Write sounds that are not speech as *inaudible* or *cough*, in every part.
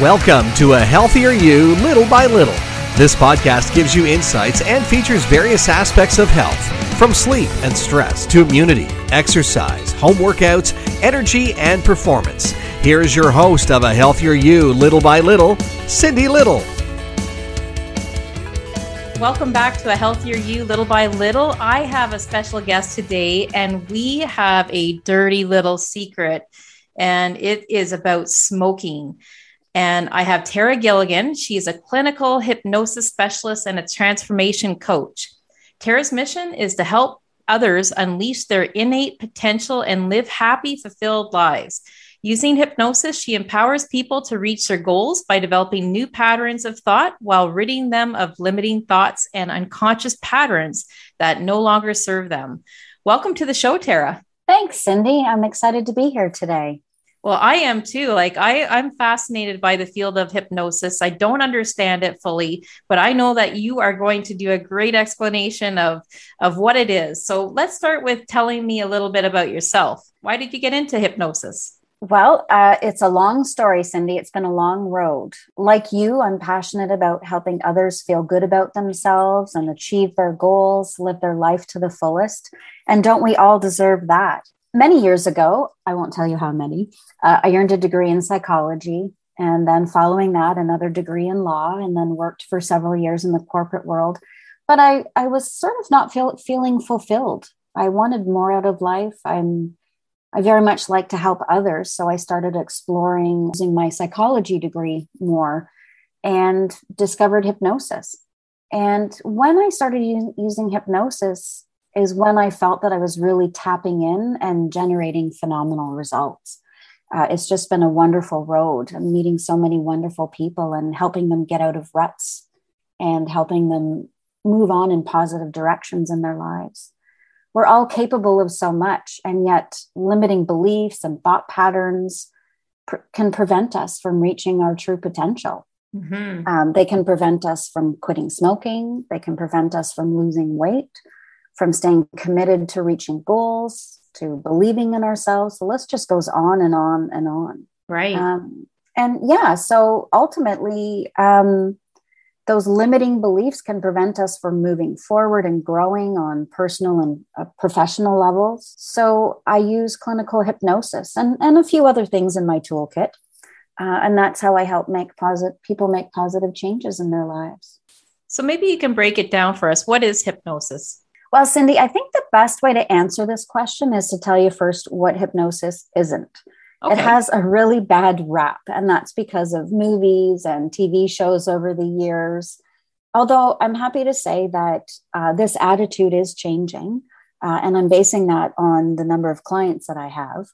Welcome to A Healthier You Little by Little. This podcast gives you insights and features various aspects of health, from sleep and stress to immunity, exercise, home workouts, energy, and performance. Here is your host of A Healthier You Little by Little, Cindy Little. Welcome back to A Healthier You Little by Little. I have a special guest today, and we have a dirty little secret, and it is about smoking. And I have Tara Gilligan. She's a clinical hypnosis specialist and a transformation coach. Tara's mission is to help others unleash their innate potential and live happy, fulfilled lives. Using hypnosis, she empowers people to reach their goals by developing new patterns of thought while ridding them of limiting thoughts and unconscious patterns that no longer serve them. Welcome to the show, Tara. Thanks, Cindy. I'm excited to be here today. Well, I am too. Like I, I'm fascinated by the field of hypnosis. I don't understand it fully, but I know that you are going to do a great explanation of of what it is. So let's start with telling me a little bit about yourself. Why did you get into hypnosis? Well, uh, it's a long story, Cindy. It's been a long road. Like you, I'm passionate about helping others feel good about themselves and achieve their goals, live their life to the fullest. And don't we all deserve that? Many years ago, I won't tell you how many, uh, I earned a degree in psychology. And then following that, another degree in law, and then worked for several years in the corporate world. But I, I was sort of not feel, feeling fulfilled. I wanted more out of life. I'm, I very much like to help others. So I started exploring using my psychology degree more and discovered hypnosis. And when I started using hypnosis, is when I felt that I was really tapping in and generating phenomenal results. Uh, it's just been a wonderful road. I'm meeting so many wonderful people and helping them get out of ruts and helping them move on in positive directions in their lives. We're all capable of so much, and yet limiting beliefs and thought patterns pr- can prevent us from reaching our true potential. Mm-hmm. Um, they can prevent us from quitting smoking, they can prevent us from losing weight from staying committed to reaching goals to believing in ourselves. The list just goes on and on and on. Right. Um, and yeah, so ultimately, um, those limiting beliefs can prevent us from moving forward and growing on personal and uh, professional levels. So I use clinical hypnosis and, and a few other things in my toolkit. Uh, and that's how I help make positive people make positive changes in their lives. So maybe you can break it down for us. What is hypnosis? Well, Cindy, I think the best way to answer this question is to tell you first what hypnosis isn't. Okay. It has a really bad rap, and that's because of movies and TV shows over the years. Although I'm happy to say that uh, this attitude is changing, uh, and I'm basing that on the number of clients that I have.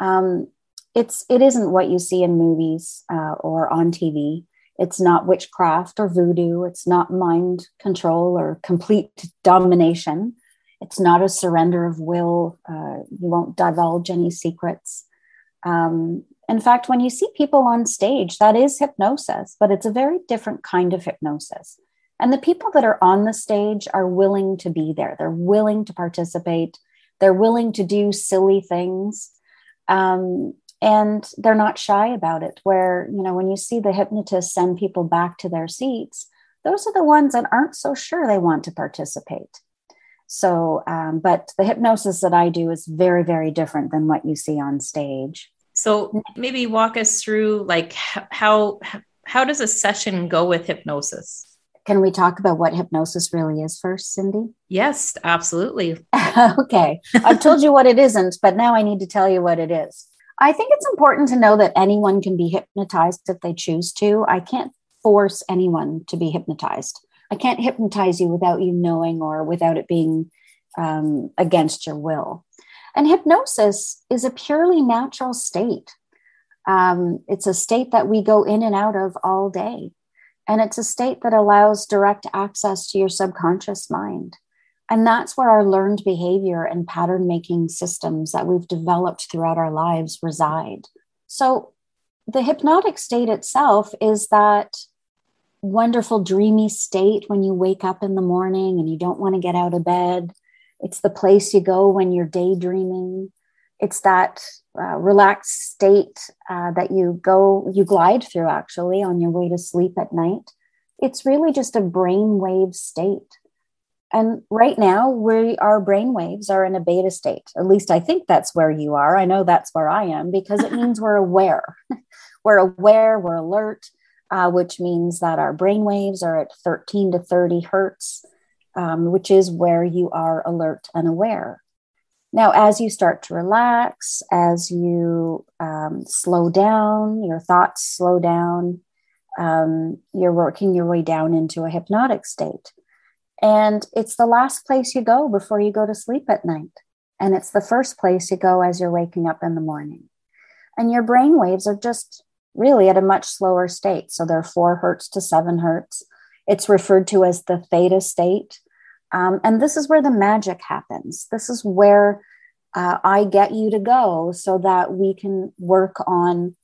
Um, it's it isn't what you see in movies uh, or on TV. It's not witchcraft or voodoo. It's not mind control or complete domination. It's not a surrender of will. Uh, you won't divulge any secrets. Um, in fact, when you see people on stage, that is hypnosis, but it's a very different kind of hypnosis. And the people that are on the stage are willing to be there. They're willing to participate. They're willing to do silly things. Um, and they're not shy about it where you know when you see the hypnotist send people back to their seats those are the ones that aren't so sure they want to participate. So um, but the hypnosis that i do is very very different than what you see on stage. So maybe walk us through like how how does a session go with hypnosis? Can we talk about what hypnosis really is first cindy? Yes absolutely. *laughs* Okay. I've told you what it isn't but now i need to tell you what it is I think it's important to know that anyone can be hypnotized if they choose to. I can't force anyone to be hypnotized. I can't hypnotize you without you knowing or without it being um, against your will. And hypnosis is a purely natural state. Um, it's a state that we go in and out of all day. And it's a state that allows direct access to your subconscious mind. And that's where our learned behavior and pattern making systems that we've developed throughout our lives reside. So, the hypnotic state itself is that wonderful, dreamy state when you wake up in the morning and you don't want to get out of bed. It's the place you go when you're daydreaming. it's that uh, relaxed state uh, that you go, you glide through actually on your way to sleep at night. It's really just a brainwave state. And right now, we our brain waves are in a beta state. At least I think that's where you are. I know that's where I am because it means we're aware. *laughs* we're aware, we're alert, uh, which means that our brain waves are at 13 to 30 hertz, um, which is where you are alert and aware. Now, as you start to relax, as you um, slow down, your thoughts slow down, um, you're working your way down into a hypnotic state. And it's the last place you go before you go to sleep at night. And it's the first place you go as you're waking up in the morning. And your brain waves are just really at a much slower state. So they're four hertz to seven hertz. It's referred to as the theta state. Um, and this is where the magic happens. This is where uh, I get you to go so that we can work on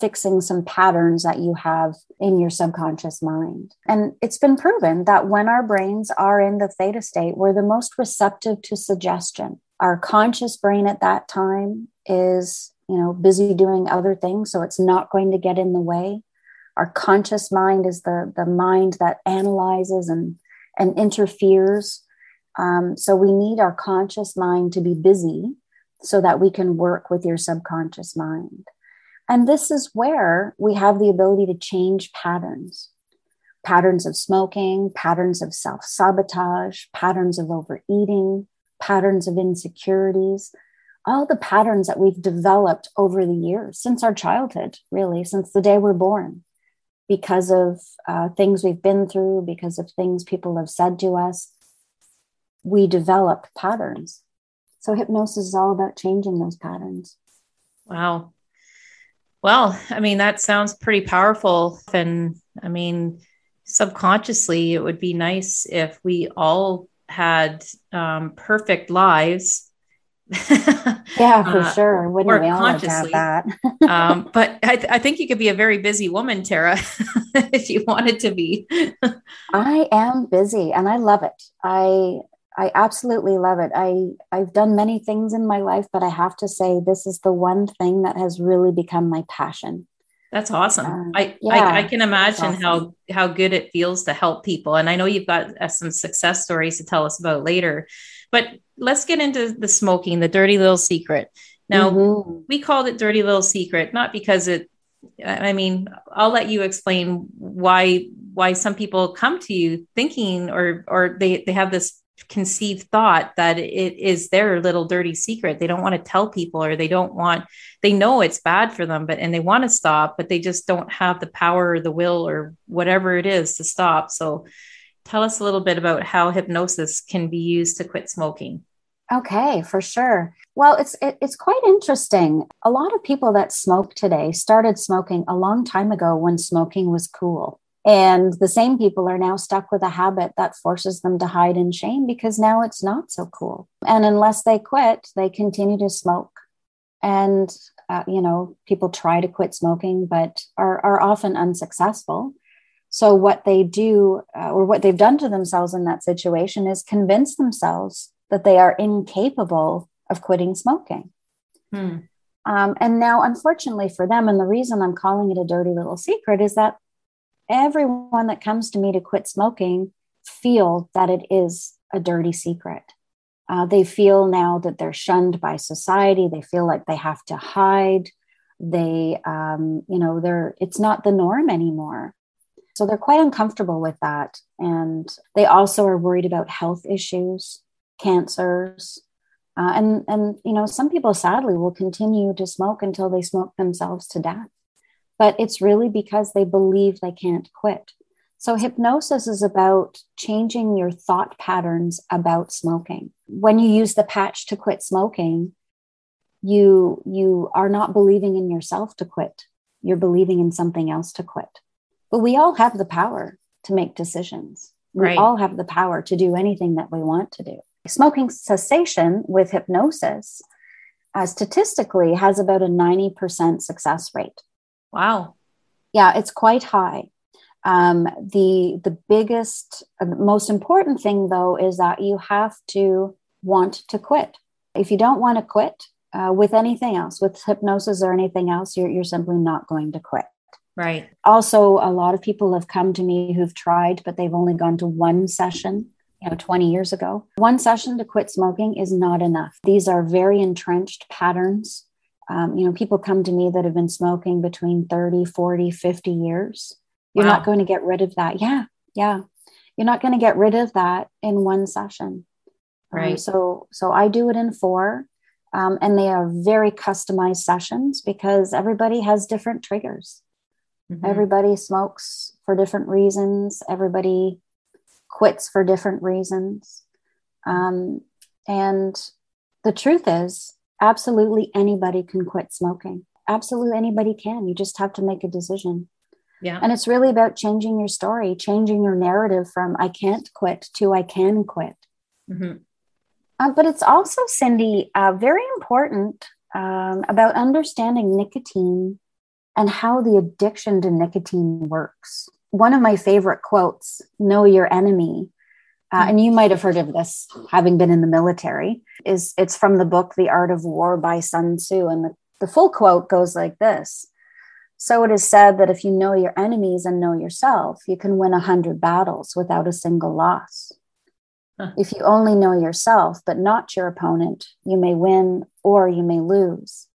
fixing some patterns that you have in your subconscious mind. And it's been proven that when our brains are in the theta state, we're the most receptive to suggestion. Our conscious brain at that time is, you know, busy doing other things, so it's not going to get in the way. Our conscious mind is the, the mind that analyzes and, and interferes. Um, so we need our conscious mind to be busy so that we can work with your subconscious mind. And this is where we have the ability to change patterns patterns of smoking, patterns of self sabotage, patterns of overeating, patterns of insecurities, all the patterns that we've developed over the years since our childhood, really, since the day we're born, because of uh, things we've been through, because of things people have said to us. We develop patterns. So, hypnosis is all about changing those patterns. Wow. Well, I mean, that sounds pretty powerful. And I mean, subconsciously, it would be nice if we all had um, perfect lives. *laughs* yeah, for uh, sure. Wouldn't we all consciously. have that? *laughs* um, but I, th- I, think you could be a very busy woman, Tara, *laughs* if you wanted to be. I am busy and I love it. I I absolutely love it. I I've done many things in my life, but I have to say this is the one thing that has really become my passion. That's awesome. Uh, I, yeah, I, I can imagine awesome. how how good it feels to help people, and I know you've got uh, some success stories to tell us about later. But let's get into the smoking, the dirty little secret. Now mm-hmm. we called it dirty little secret not because it. I mean, I'll let you explain why why some people come to you thinking or or they they have this conceived thought that it is their little dirty secret. They don't want to tell people or they don't want they know it's bad for them but and they want to stop but they just don't have the power or the will or whatever it is to stop. So tell us a little bit about how hypnosis can be used to quit smoking. Okay, for sure. Well, it's it, it's quite interesting. A lot of people that smoke today started smoking a long time ago when smoking was cool. And the same people are now stuck with a habit that forces them to hide in shame because now it's not so cool. And unless they quit, they continue to smoke. And, uh, you know, people try to quit smoking, but are, are often unsuccessful. So, what they do, uh, or what they've done to themselves in that situation, is convince themselves that they are incapable of quitting smoking. Hmm. Um, and now, unfortunately for them, and the reason I'm calling it a dirty little secret is that everyone that comes to me to quit smoking feel that it is a dirty secret. Uh, they feel now that they're shunned by society. They feel like they have to hide. They, um, you know, they're it's not the norm anymore. So they're quite uncomfortable with that, and they also are worried about health issues, cancers, uh, and and you know, some people sadly will continue to smoke until they smoke themselves to death but it's really because they believe they can't quit. So, hypnosis is about changing your thought patterns about smoking. When you use the patch to quit smoking, you, you are not believing in yourself to quit. You're believing in something else to quit. But we all have the power to make decisions. We right. all have the power to do anything that we want to do. Smoking cessation with hypnosis uh, statistically has about a 90% success rate. Wow. Yeah, it's quite high. Um, the the biggest, uh, most important thing though is that you have to want to quit. If you don't want to quit, Uh, with anything else, with hypnosis or anything else, you're, you're simply not going to quit. Right. Also, a lot of people have come to me who've tried, but they've only gone to one session, you know, 20 years ago. One session to quit smoking is not enough. These are very entrenched patterns. Um, you know, people come to me that have been smoking between 30, 40, 50 years. You're wow. not going to get rid of that. Yeah. Yeah. You're not going to get rid of that in one session. Um, right. Um, so, so I do it in four. Um, and they are very customized sessions because everybody has different triggers. Mm-hmm. Everybody smokes for different reasons. Everybody quits for different reasons. Um, and the truth is, absolutely anybody can quit smoking. Absolutely anybody can. You just have to make a decision. Yeah. And it's really about changing your story, changing your narrative from I can't quit to I can quit. Mm-hmm. Uh, but it's also, Cindy, uh, very important um, about understanding nicotine and how the addiction to nicotine works. One of my favorite quotes, know your enemy, uh, and you might have heard of this having been in the military, is it's from the book The Art of War by Sun Tzu. And the, the full quote goes like this. So it is said that if you know your enemies and know yourself, you can win a hundred battles without a single loss. Huh. If you only know yourself, but not your opponent, you may win or you may lose.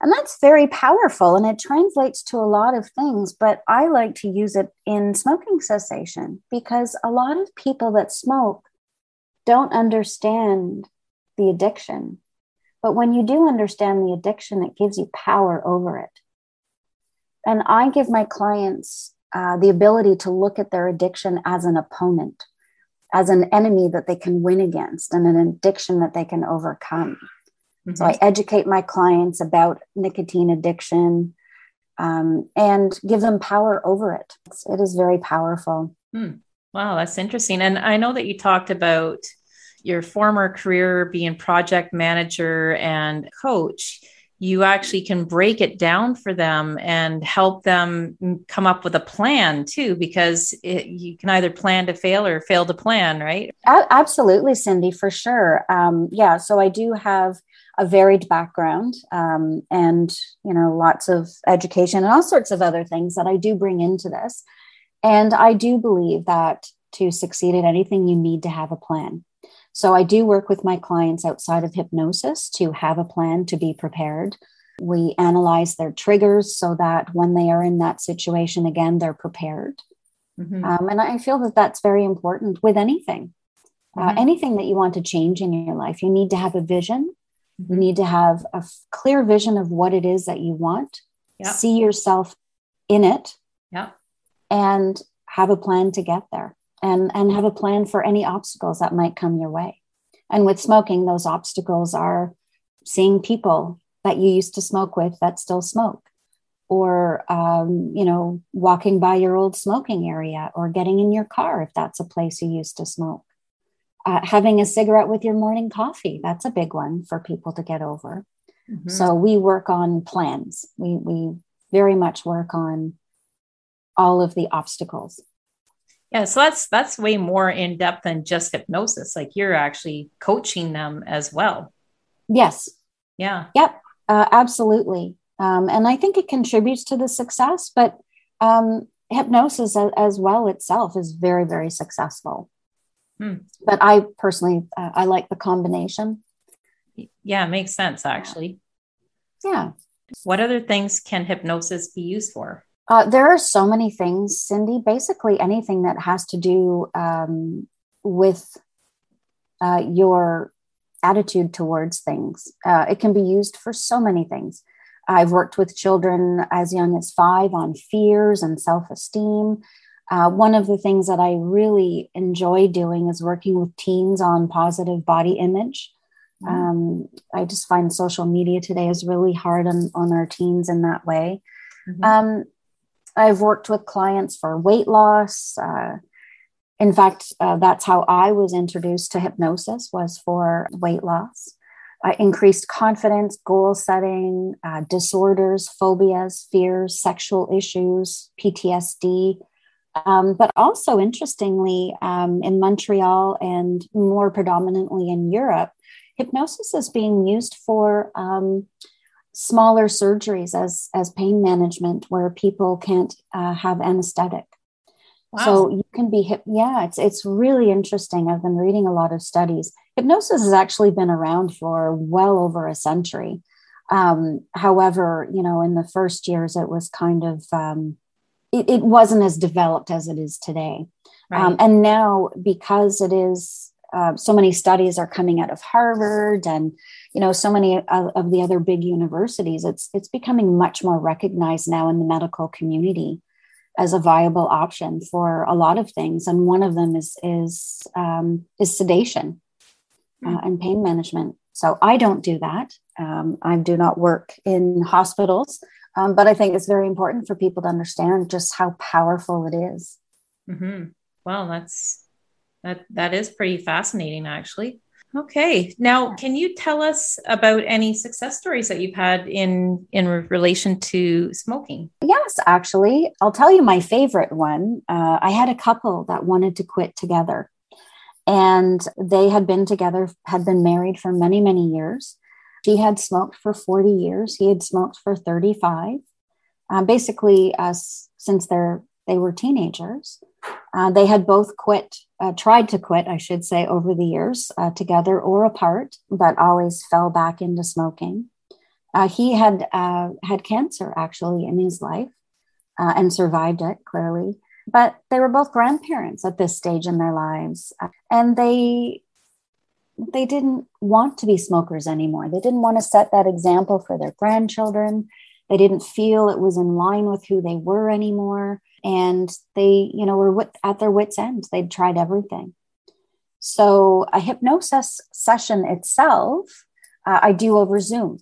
And that's very powerful and it translates to a lot of things, but I like to use it in smoking cessation because a lot of people that smoke don't understand the addiction. But when you do understand the addiction, it gives you power over it. And I give my clients uh, the ability to look at their addiction as an opponent, as an enemy that they can win against, and an addiction that they can overcome. Mm-hmm. So I educate my clients about nicotine addiction um, and give them power over it. It is very powerful. Hmm. Wow, that's interesting. And I know that you talked about your former career being project manager and coach you actually can break it down for them and help them come up with a plan too because it, you can either plan to fail or fail to plan right absolutely cindy for sure um, yeah so i do have a varied background um, and you know lots of education and all sorts of other things that i do bring into this and i do believe that to succeed at anything you need to have a plan so I do work with my clients outside of hypnosis to have a plan to be prepared. We analyze their triggers so that when they are in that situation again, they're prepared. Mm-hmm. Um, and I feel that that's very important with anything. Uh, mm-hmm. Anything that you want to change in your life, you need to have a vision. You need to have a clear vision of what it is that you want, yep. see yourself in it, yep. and have a plan to get there. And and have a plan for any obstacles that might come your way. And with smoking those obstacles are seeing people that you used to smoke with that still smoke. Or um, you know walking by your old smoking area or getting in your car if that's a place you used to smoke uh, having a cigarette with your morning coffee that's a big one for people to get over mm-hmm. so we work on plans we we very much work on all of the obstacles yeah, so that's that's way more in depth than just hypnosis. Like you're actually coaching them as well. Yes. Yeah. Yep. Uh, absolutely. Um, and I think it contributes to the success, but um, hypnosis as, as, well itself is very, very successful. Hmm. But I personally, uh, I like the combination. Yeah, it makes sense actually. Yeah. What other things can hypnosis be used for? Uh, there are so many things, Cindy. Basically, anything that has to do um, with uh, your attitude towards things. Uh, it can be used for so many things. I've worked with children as young as five on fears and self esteem. Uh, one of the things that I really enjoy doing is working with teens on positive body image. Mm-hmm. Um, I just find social media today is really hard on, on our teens in that way. Mm-hmm. Um, I've worked with clients for weight loss. Uh, in fact, uh, that's how I was introduced to hypnosis was for weight loss. Uh, increased confidence, goal setting, uh, disorders, phobias, fears, sexual issues, PTSD. Um, but also, interestingly, um, in Montreal and more predominantly in Europe, hypnosis is being used for um, smaller surgeries as as pain management where people can't uh, have anesthetic. Wow. So you can be hip. Yeah, it's it's really interesting. I've been reading a lot of studies. Hypnosis has actually been around for well over a century. Um, however, you know, in the first years, it was kind of um, it, it, wasn't as developed as it is today. Right. Um, and now, because it is, uh, so many studies are coming out of Harvard and you know so many of, of the other big universities. It's it's becoming much more recognized now in the medical community as a viable option for a lot of things, and one of them is is um, is sedation uh, hmm. and pain management. So I don't do that. Um, I do not work in hospitals, um, but I think it's very important for people to understand just how powerful it is. Mm-hmm. Well, that's that that is pretty fascinating, actually. Okay, now can you tell us about any success stories that you've had in in relation to smoking? Yes, actually, I'll tell you my favorite one. Uh, I had a couple that wanted to quit together, and they had been together, had been married for many many years. She had smoked for 40 years. He had smoked for 35. Uh, basically, uh, since they're, they were teenagers, uh, they had both quit, uh, tried to quit, I should say, over the years, uh, together or apart, but always fell back into smoking. Uh, he had had cancer actually in his life and survived it clearly. But they were both grandparents at this stage in their lives, and they they didn't want to be smokers anymore. They didn't want to set that example for their grandchildren. They didn't feel it was in line with who they were anymore. And they, you know, were at their wits' end. They'd tried everything. So a hypnosis session itself, uh, I do over Zoom.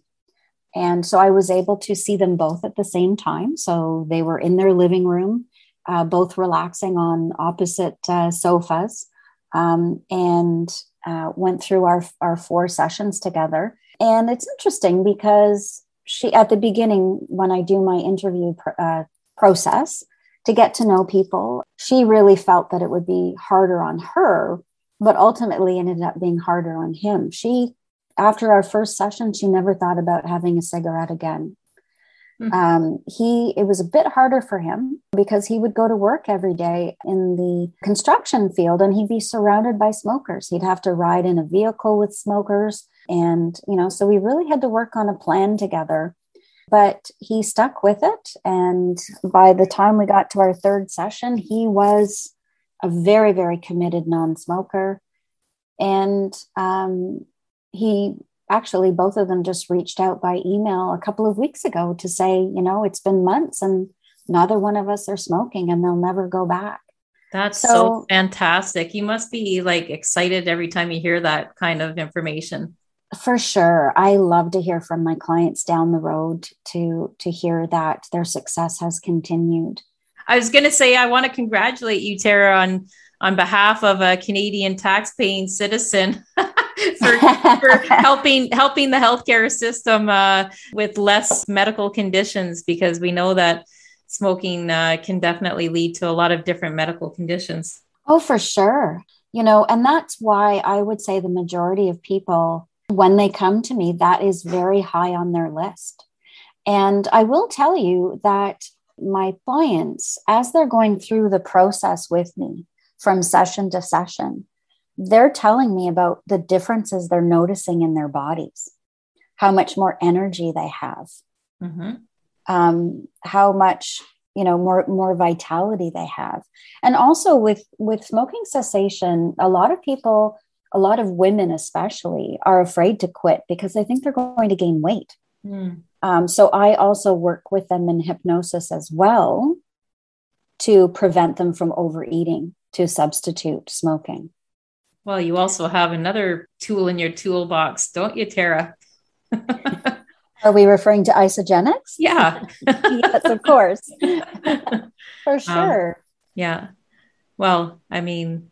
And so I was able to see them both at the same time. So they were in their living room, uh, both relaxing on opposite uh, sofas. Um, and uh, went through our, our four sessions together. And it's interesting because she, at the beginning, when I do my interview pr- uh, process to get to know people, she really felt that it would be harder on her, but ultimately ended up being harder on him. She, after our first session, she never thought about having a cigarette again. Mm-hmm. Um, he it was a bit harder for him because he would go to work every day in the construction field and he'd be surrounded by smokers. He'd have to ride in a vehicle with smokers, and you know, so we really had to work on a plan together. But he stuck with it, and by the time we got to our third session, he was a very very committed non-smoker, and um, he actually both of them just reached out by email a couple of weeks ago to say, you know, it's been months and neither one of us are smoking and they'll never go back. That's so, so fantastic. You must be like excited every time you hear that kind of information. For sure. I love to hear from my clients down the road to to hear that their success has continued. I was going to say I want to congratulate you Tara on on behalf of a Canadian tax-paying citizen *laughs* *laughs* for, for helping helping the healthcare system uh, with less medical conditions because we know that smoking uh, can definitely lead to a lot of different medical conditions. Oh, for sure. You know, and that's why I would say the majority of people, when they come to me, that is very high on their list. And I will tell you that my clients, as they're going through the process with me from session to session, they're telling me about the differences they're noticing in their bodies, how much more energy they have, mm-hmm. um, how much you know more more vitality they have, and also with with smoking cessation, a lot of people, a lot of women especially, are afraid to quit because they think they're going to gain weight. Mm. Um, so I also work with them in hypnosis as well to prevent them from overeating to substitute smoking. Well, you also have another tool in your toolbox, don't you, Tara? *laughs* Are we referring to Isagenix? Yeah. *laughs* yes, of course. *laughs* For um, sure. Um, yeah. Well, I mean,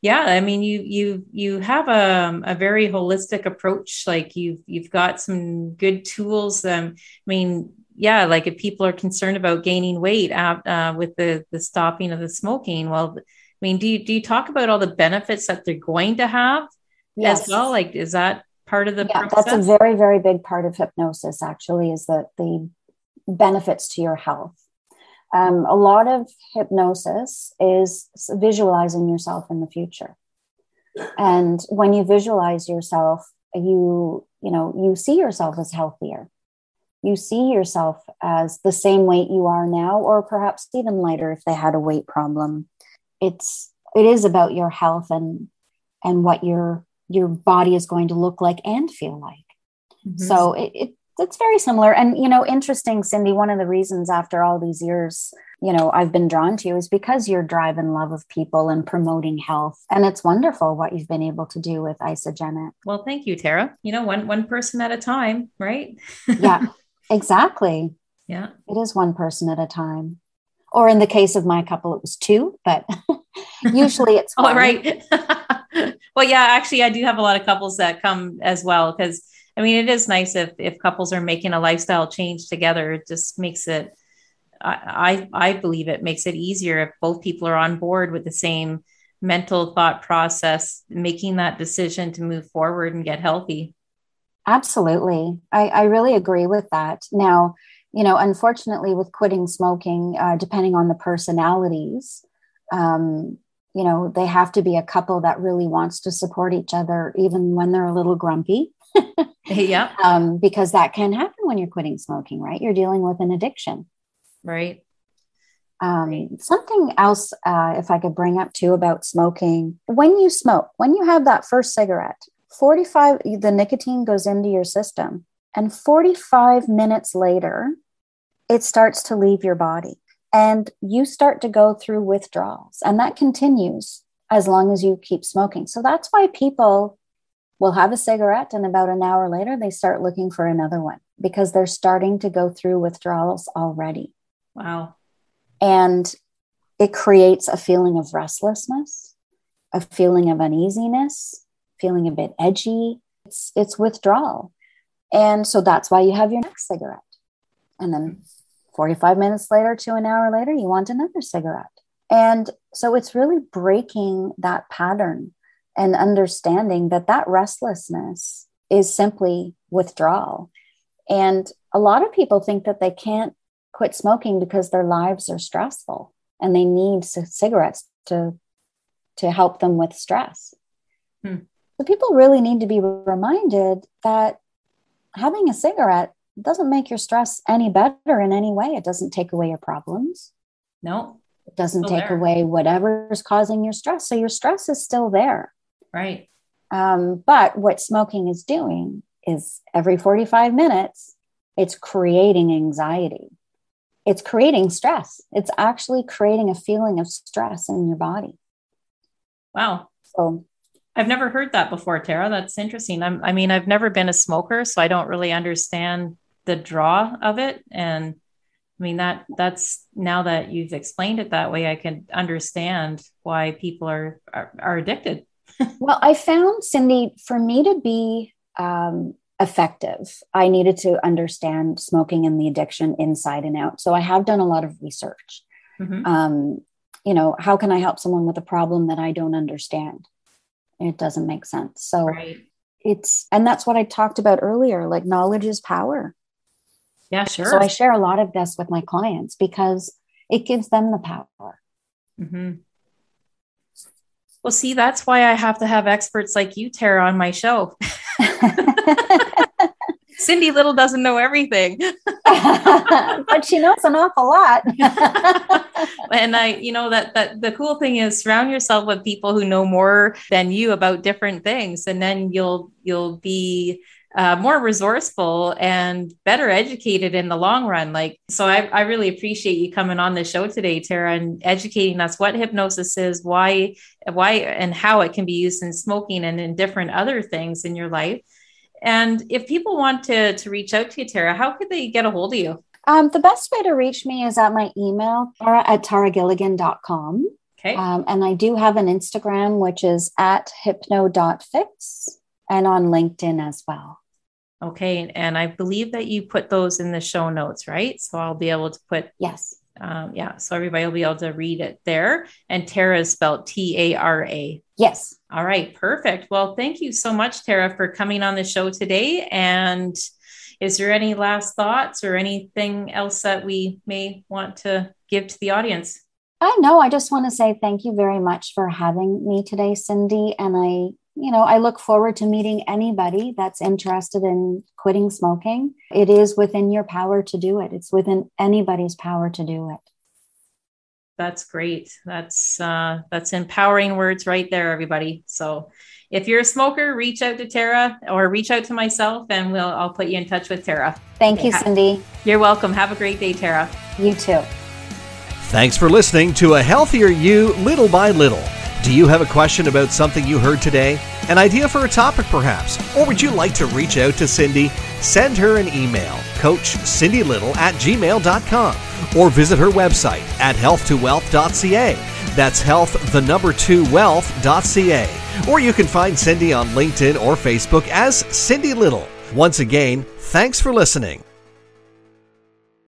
yeah, I mean, you you you have a, a very holistic approach. Like you've you've got some good tools. Um, I mean, yeah, like if people are concerned about gaining weight uh, with the the stopping of the smoking, well, mean, do you do you talk about all the benefits that they're going to have yes. as well? Like, is that part of the yeah, process? that's a very, very big part of hypnosis, actually, is that the benefits to your health. Um, a lot of hypnosis is visualizing yourself in the future. And when you visualize yourself, you, you know, you see yourself as healthier. You see yourself as the same weight you are now, or perhaps even lighter if they had a weight problem. It's it is about your health and and what your your body is going to look like and feel like. Mm-hmm. So it, it it's very similar. And you know, interesting, Cindy. One of the reasons after all these years, you know, I've been drawn to you is because your drive and love of people and promoting health. And it's wonderful what you've been able to do with Isagenix. Well, thank you, Tara. You know, one one person at a time, right? *laughs* yeah, exactly. Yeah. It is one person at a time. Or in the case of my couple, it was two, but *laughs* usually it's *laughs* one. oh, right. *laughs* well, yeah, actually, I do have a lot of couples that come as well because I mean, it is nice if if couples are making a lifestyle change together. It just makes it. I I, I believe it makes it easier if both people are on board with the same mental thought process, making that decision to move forward and get healthy. Absolutely, I I really agree with that. Now, you know, unfortunately, with quitting smoking, uh, depending on the personalities, um, you know, they have to be a couple that really wants to support each other, even when they're a little grumpy. *laughs* yeah. *laughs* Um, because that can happen when you're quitting smoking, right? You're dealing with an addiction. Right. Um, right. Something else, uh, if I could bring up too about smoking, when you smoke, when you have that first cigarette, 45, the nicotine goes into your system. And 45 minutes later, it starts to leave your body and you start to go through withdrawals. And that continues as long as you keep smoking. So that's why people will have a cigarette and about an hour later they start looking for another one because they're starting to go through withdrawals already. Wow. And it creates a feeling of restlessness, a feeling of uneasiness, feeling a bit edgy. It's it's withdrawal. And so that's why you have your next cigarette. And then 45 minutes later to an hour later, you want another cigarette. And so it's really breaking that pattern and understanding that that restlessness is simply withdrawal. And a lot of people think that they can't quit smoking because their lives are stressful and they need cigarettes to to help them with stress. Hmm. So people really need to be reminded that having a cigarette doesn't make your stress any better in any way. It doesn't take away your problems. No. It doesn't take there. away whatever is causing your stress. So your stress is still there. Right. Um, but what smoking is doing is every 45 minutes, it's creating anxiety. It's creating stress. It's actually creating a feeling of stress in your body. Wow. So I've never heard that before, Tara. That's interesting. I'm, I mean, I've never been a smoker, so I don't really understand the draw of it. And I mean that that's now that you've explained it that way, I can understand why people are are, are addicted *laughs* well, I found, Cindy, for me to be um, effective, I needed to understand smoking and the addiction inside and out. So I have done a lot of research. Mm-hmm. Um, you know, how can I help someone with a problem that I don't understand? It doesn't make sense. So right. it's, and that's what I talked about earlier like knowledge is power. Yeah, sure. So I share a lot of this with my clients because it gives them the power. Mm-hmm. Well, see, that's why I have to have experts like you, Tara, on my show. *laughs* Cindy Little doesn't know everything. *laughs* but she knows an awful lot. *laughs* and I, you know, that that the cool thing is surround yourself with people who know more than you about different things. And then you'll you'll be uh, more resourceful and better educated in the long run. Like, so I, I really appreciate you coming on the show today, Tara, and educating us what hypnosis is, why, why, and how it can be used in smoking and in different other things in your life. And if people want to to reach out to you, Tara, how could they get a hold of you? Um, the best way to reach me is at my email, tara at taragilligan.com. Okay. Um, and I do have an Instagram, which is at hypno.fix and on LinkedIn as well. Okay. And I believe that you put those in the show notes, right? So I'll be able to put yes Um, yeah, so everybody will be able to read it there. And Tara is spelled T A R A. Yes. All right, perfect. Well, thank you so much, Tara, for coming on the show today. And is there any last thoughts or anything else that we may want to give to the audience? I know. I just want to say thank you very much for having me today, Cindy. And I, you know, I look forward to meeting anybody that's interested in quitting smoking. It is within your power to do it, it's within anybody's power to do it. That's great. That's uh, that's empowering words right there, everybody. So, if you're a smoker, reach out to Tara or reach out to myself, and we'll I'll put you in touch with Tara. Thank you, Cindy. You're welcome. Have a great day, Tara. You too. Thanks for listening to A Healthier You Little by Little. Do you have a question about something you heard today? An idea for a topic, perhaps? Or would you like to reach out to Cindy? Send her an email, coachcindylittle at gmail.com, or visit her website at health2wealth.ca. That's health, the number two wealth.ca. Or you can find Cindy on LinkedIn or Facebook as Cindy Little. Once again, thanks for listening.